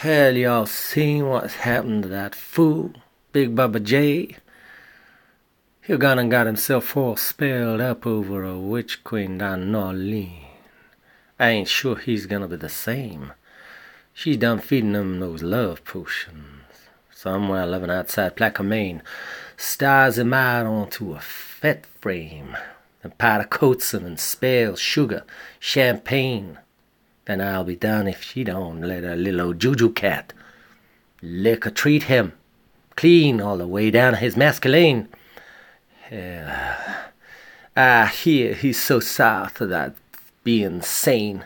Hell, y'all seen what's happened to that fool, Big Bubba J? He gone and got himself all spelled up over a witch queen down Orleans. I ain't sure he's gonna be the same. She's done feeding him those love potions. Somewhere living outside Plaquemine stars him out onto a fat frame. And powder coats him and spells sugar, champagne. Then I'll be done if she don't let her little juju cat lick or treat him clean all the way down his masculine. Yeah. I hear he's so south of that being sane.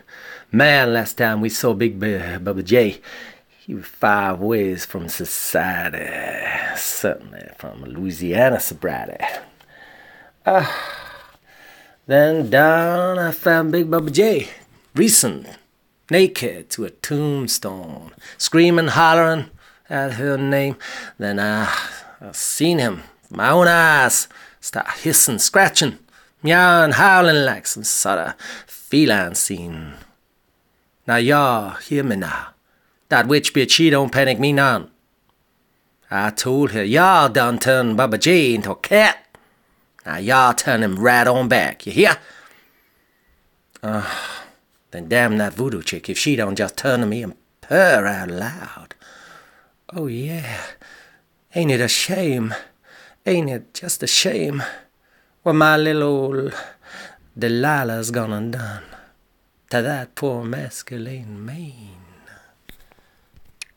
Man, last time we saw Big B- Bubba J, he was five ways from society. Certainly from Louisiana sobriety. Ah. Then down I found Big Bubba J, recent, naked to a tombstone, screaming, hollering at her name. Then I, I seen him, my own eyes, start hissing, scratching, meowing, howling like some sort of feline scene. Now y'all hear me now. That witch bitch, she don't panic me none. I told her, y'all done turned Bubba J into a cat. Now y'all turn him right on back, you hear? Uh, then damn that voodoo chick if she don't just turn to me and purr out loud. Oh yeah, ain't it a shame? Ain't it just a shame what my little old Delilah's gone and done to that poor masculine man?